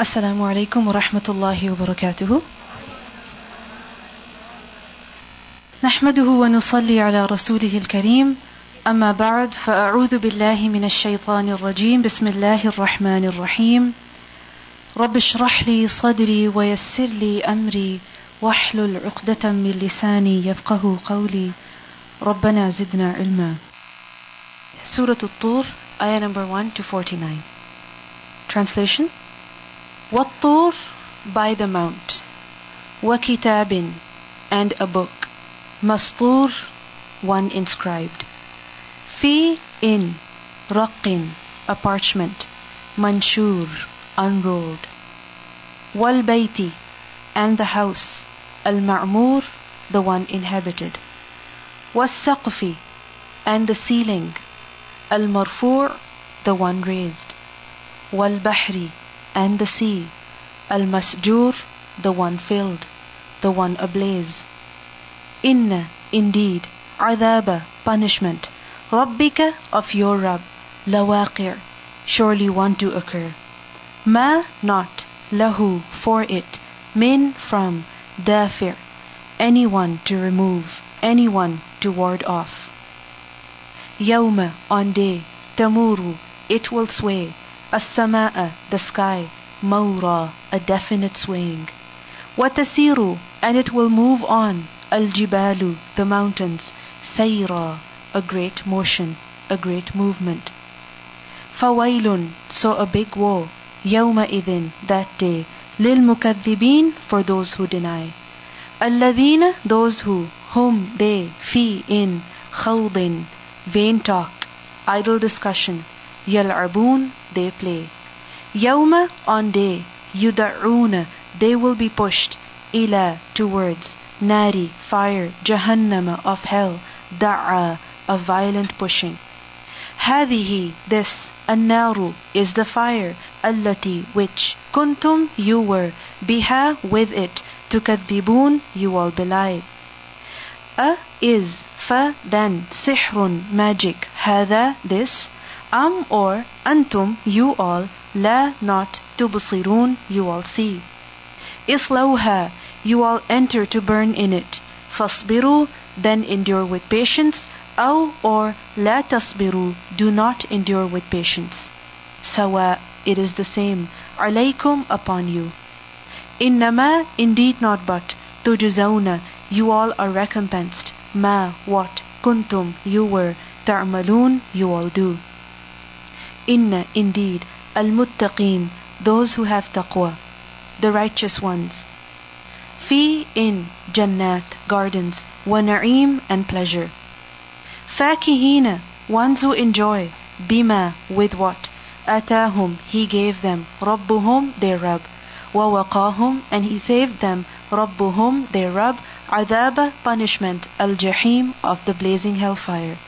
السلام عليكم ورحمة الله وبركاته. نحمده ونصلي على رسوله الكريم. أما بعد فأعوذ بالله من الشيطان الرجيم. بسم الله الرحمن الرحيم. رب اشرح لي صدري ويسر لي أمري. واحلل عقدة من لساني يفقه قولي. ربنا زدنا علما. سورة الطور آية number 1 to 49 Translation. والطور by the mount وكتاب and a book مسطور one inscribed في in رق a parchment منشور unrolled والبيت and the house المعمور the one inhabited والسقف and the ceiling المرفوع the one raised والبحر and the sea. Al Masjur, the one filled, the one ablaze. Inna, indeed, Adaba, punishment. Rabbika, of your Rabb. Lawaqir, surely one to occur. Ma, not. Lahu, for it. Min, from. Dafir, anyone to remove, anyone to ward off. Yawma, on day. Tamuru, it will sway السماء the sky مورا a definite swaying وتسير and it will move on الجبال the mountains سيرا a great motion a great movement فويل so a big woe يومئذ that day للمكذبين for those who deny الذين those who whom they في in خوض vain talk idle discussion Yal'abun, they play. Yawma, on day. Yuda'una, they will be pushed. Ila, towards. Nari, fire. Jahannama, of hell. Da'a, a violent pushing. Hadihi, this. An-naru is the fire. Allati, which. Kuntum, you were. Biha, with it. Tukadibun, you all belied. A is. Fa, then. Sihrun, magic. Hada, this. Am or antum, you all, la not tubusirun you all see. Islauha, you all enter to burn in it. Fasbiru, then endure with patience. Aw or la tasbiru, do not endure with patience. Sawa, it is the same. Alaykum, upon you. Innama, indeed not but. Tujuzawna, you all are recompensed. Ma, what? Kuntum, you were. Ta'maloon, you all do. Inna, indeed, al-muttaqeen, those who have taqwa, the righteous ones. Fi in jannat, gardens, wa na'im and pleasure. Fakihina, ones who enjoy, bima, with what? Atahum, he gave them, Rabbuhum, their Rabb. Wa waqahum, and he saved them, Rabbuhum, their Rabb, adaba, punishment, al-jahim, of the blazing hellfire.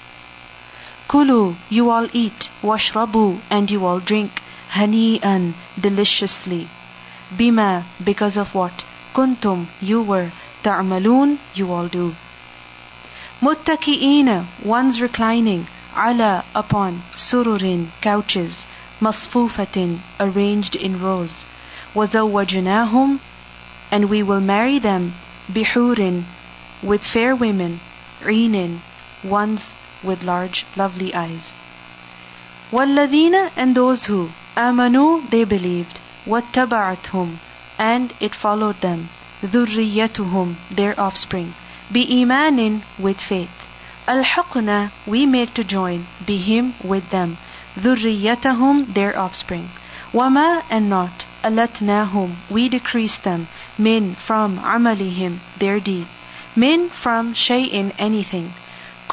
Kulu, you all eat, washrabu, and you all drink, hani'an, deliciously. Bima, because of what? Kuntum, you were, ta'malun, you all do. Muttaki'ina, ones reclining, ala, upon, sururin, couches, masfufatin, arranged in rows. Wazawwajnahum, and we will marry them, bihurin, with fair women, rinin, ones with large, lovely eyes. وَالَّذِينَ and those who آمَنُوا they believed وَاتَّبَعَتْهُمْ and it followed them ذُرِّيَّتُهُمْ their offspring بِإِيمَانٍ with faith أَلْحَقْنَا we made to join بِهِمْ with them ذُرِّيَّتَهُمْ their offspring وَمَا and not أَلَتْنَاهُمْ we decreased them min from عَمَلِهِمْ their deed min from شيء anything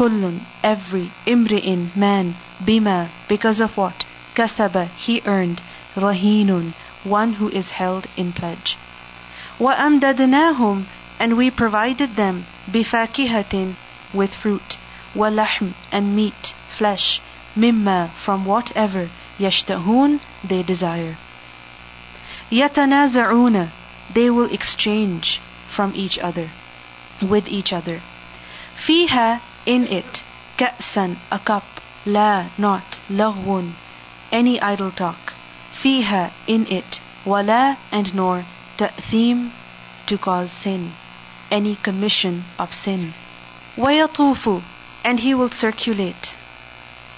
kullun every imri'in man bima because of what? Kasaba he earned. Rahinun one who is held in pledge. Wa amdadnahum and we provided them bifakihatin with fruit. Wa lahm and meat flesh mimma from whatever yashtahun they desire. Yatanaza'una they will exchange from each other with each other. Fiha in it كأسا a cup لا not لغو any idle talk فيها in it wala and nor ta'thim to cause sin, any commission of sin. وَيَطُوفُ and he will circulate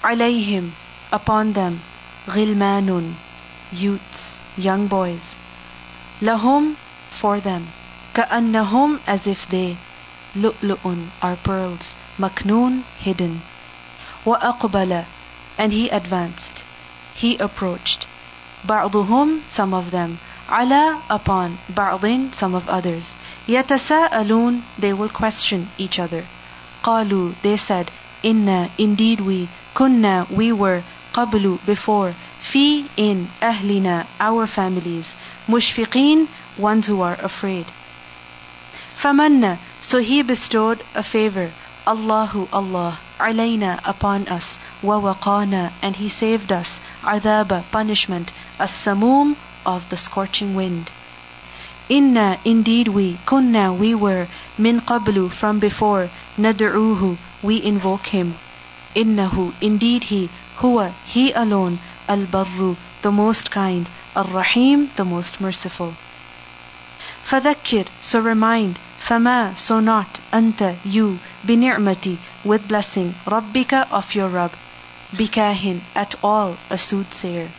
عَلَيْهِمْ upon them غِلْمَانٌ youths, young boys lahum for them كأنهم as if they lu'lu'un are pearls, maknoon hidden. Wa aqbala, and he advanced. He approached. Ba'duhum, some of them. Ala, upon. Ba'din, some of others. Yatasa'alun, they will question each other. Qalu, they said, Inna, indeed we. Kunna, we were. Qablu, before. Fi, in. Ahlina, our families. Mushfiqeen, ones who are afraid. Famanna, so he bestowed a favor, Allahu Allah, alayna upon us, wa waqana, and he saved us, adaba, punishment, as-samum, of the scorching wind. Inna, indeed we, kunna, we were, min qablu, from before, nad'uhu, we invoke him. Innahu, indeed he, huwa, he alone, al-barru, the most kind, al-rahim the most merciful. Fadakir so remind, فما so not anta you بنعمتي with blessing ربك of your Rabb bikahin at all a soothsayer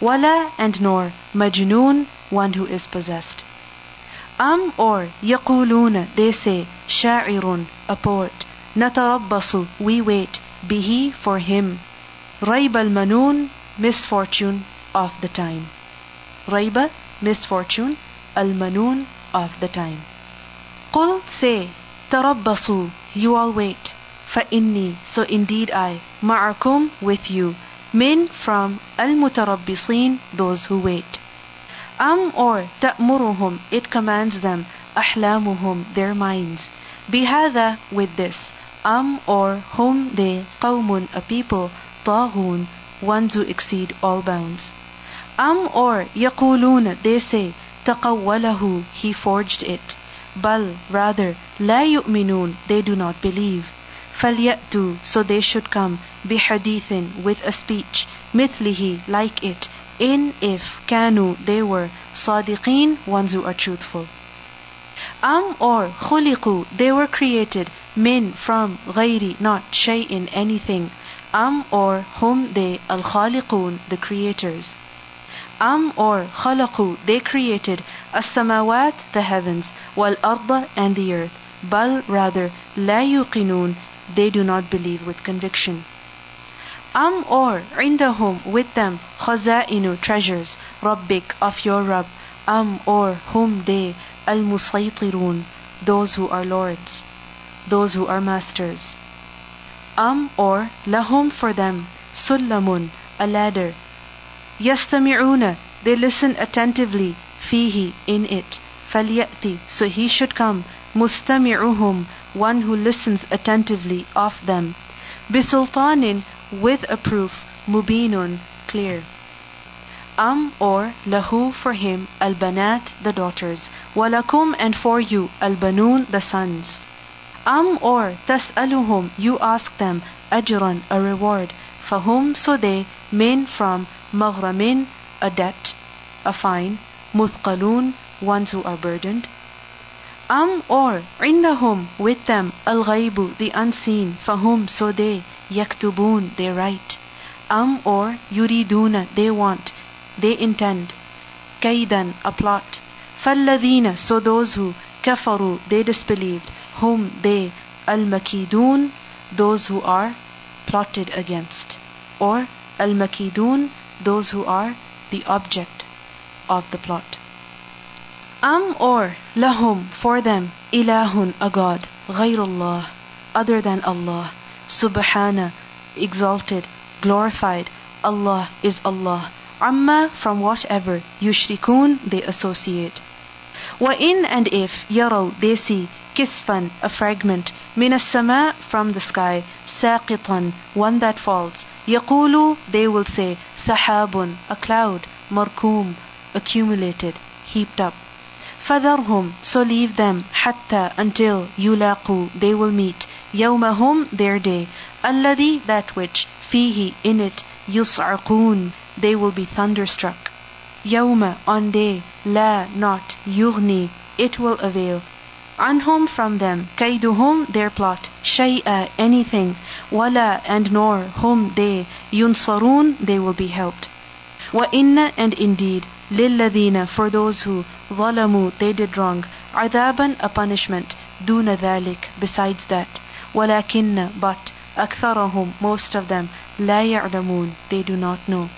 wala and nor majnoon one who is possessed Am or يقولون they say شاعر a poet نتربص we wait به for him ريب المنون misfortune of the time ريب misfortune المنون of the time قل Say, Tarabbasu, you all wait. Fa'inni, so indeed I, ma'akum, with you. Min from al-mutarabbisin, those who wait. Am or ta'muruhum, it commands them, ahlamuhum, their minds. Bihada, with this. Am or Hum they, qawmun, a people, tahun, ones who exceed all bounds. Am or yaqulun, they say, taqawwalahu, he forged it. Bal, rather, la yu'minun, they do not believe. Falyatu, so they should come, bihadithin, with a speech, mithlihi, like it, in if, kanu, they were, sadiqeen, ones who are truthful. Am or khuliqu, they were created, min, from, ghairi, not, shay'in, anything. Am or hum they, al-khaliqun, the creators. am or خلقوا they created السماوات the heavens والأرض and the earth بل rather لا يوقنون they do not believe with conviction Am or عندهم with them خزائن treasures ربك of your Rabb Am or whom they المسيطرون those who are lords those who are masters Am or lahum for them سلم a ladder يستمعون they listen attentively فيه in it فليأتي so he should come مستمعهم one who listens attentively of them بسلطان with a proof mubinun clear am or lahu for him albanat the daughters walakum and for you albanun the sons am or tas'aluhum you ask them ajran a reward fahum so they min from maghramin a debt a fine muthqalun ones who are burdened Am or عندهم with them الغيب the unseen فهم so they يكتبون they write Am or yuriduna they want they intend كيدا a plot فالذين so those who كفروا they disbelieved whom they المكيدون those who are plotted against or المكيدون those who are the object of the plot. Am or lahum for them ilahun a god ghayrullah other than Allah subhana exalted glorified Allah is Allah. Amma from whatever yushrikun they associate. Wa in and if yaraw they see kisfan a fragment min as-sama from the sky saqitan one that falls yaqulu they will say sahabun a cloud markum accumulated heaped up فذرهم so leave them حتى until يلاقوا they will meet يومهم their day الذي that which فيه in it يصعقون they will be thunderstruck Yawma on day, la not, yughni, it will avail. Unhome from them, kaiduhum their plot, shay'a anything, wala and nor, whom they, yunsaroon they will be helped. Wa inna and indeed, lilladina for those who, ظلموا they did wrong, عذاباً a punishment, دونَ ذلك besides that, ولكنَ but, أكثرَهم most of them, لا يعلمون they do not know.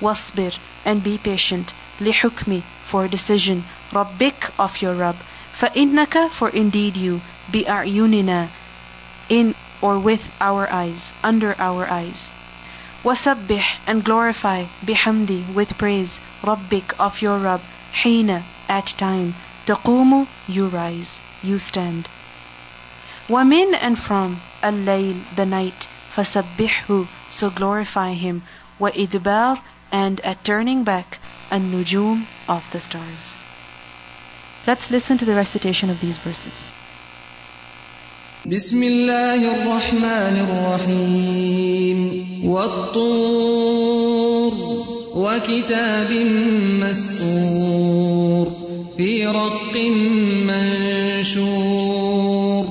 Wasbir and be patient, lihukmi for decision, ربكَ of your رَب فإنك for indeed you, بأعيننا in or with our eyes, under our eyes. وسبح and glorify بحمدي with praise ربك of your Rabb حين at time تقوم you rise you stand ومن and from الليل the night فسبحه so glorify him وإدبار and at turning back النجوم of the stars Let's listen to the recitation of these verses. بسم الله الرحمن الرحيم والطور وكتاب مسطور في رق منشور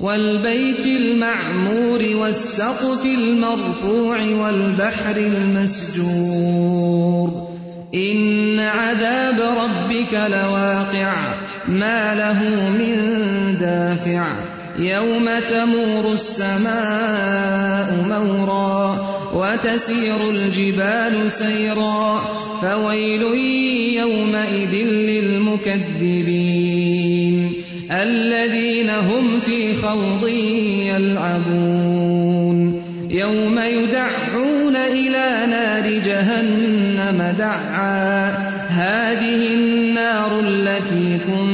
والبيت المعمور والسقف المرفوع والبحر المسجور إن عذاب ربك لواقع ما له من دافع يوم تمور السماء مورا وتسير الجبال سيرا فويل يومئذ للمكذبين الذين هم في خوض يلعبون يوم يدعون إلى نار جهنم دعا هذه النار التي بها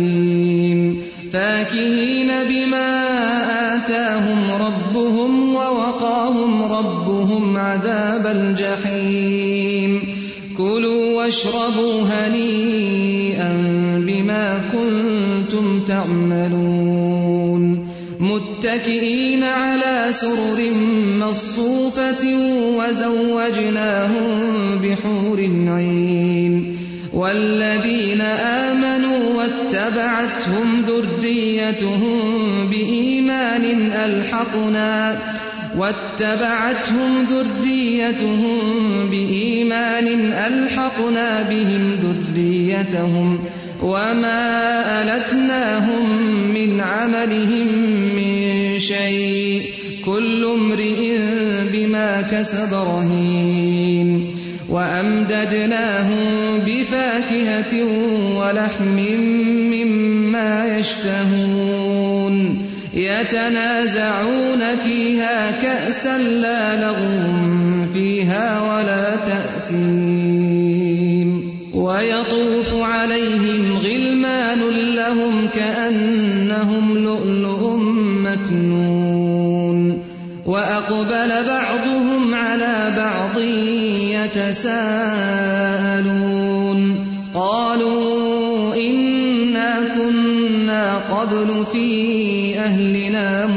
الجحيم. كلوا واشربوا هنيئا بما كنتم تعملون. متكئين على سرر مصفوفة وزوجناهم بحور عين. والذين آمنوا واتبعتهم ذريتهم بإيمان ألحقنا واتبعتهم ذريتهم بإيمان ألحقنا بهم ذريتهم وما ألتناهم من عملهم من شيء كل امرئ بما كسب رهين وأمددناهم بفاكهة ولحم مما يشتهون يتنازعون فيها كأسا لا لغو فيها ولا تأثيم. ويطوف عليهم غلمان لهم كأنهم لؤلؤ مكنون. وأقبل بعضهم على بعض يتساءلون. قالوا إنا كنا قبل في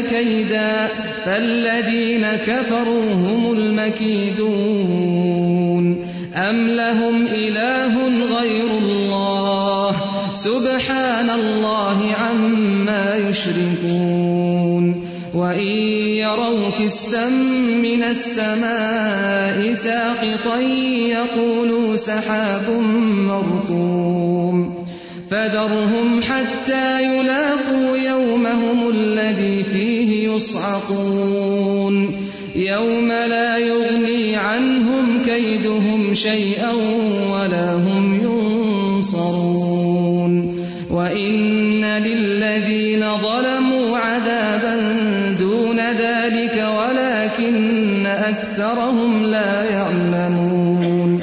كيدا فالذين كفروا هم المكيدون أم لهم إله غير الله سبحان الله عما يشركون وإن يروا كسفا من السماء ساقطا يقولوا سحاب مركوم فذرهم حتى يلاقوا يومهم الذي فيه يصعقون. يوم لا يغني عنهم كيدهم شيئا ولا هم ينصرون. وإن للذين ظلموا عذابا دون ذلك ولكن أكثرهم لا يعلمون.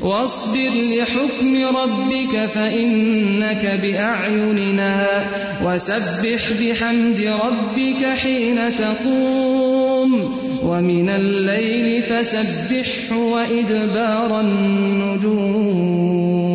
واصبر لحكم ربك فإنك بأعيننا. وسبح بحمد ربك حين تقوم ومن الليل فسبحه وإدبار النجوم.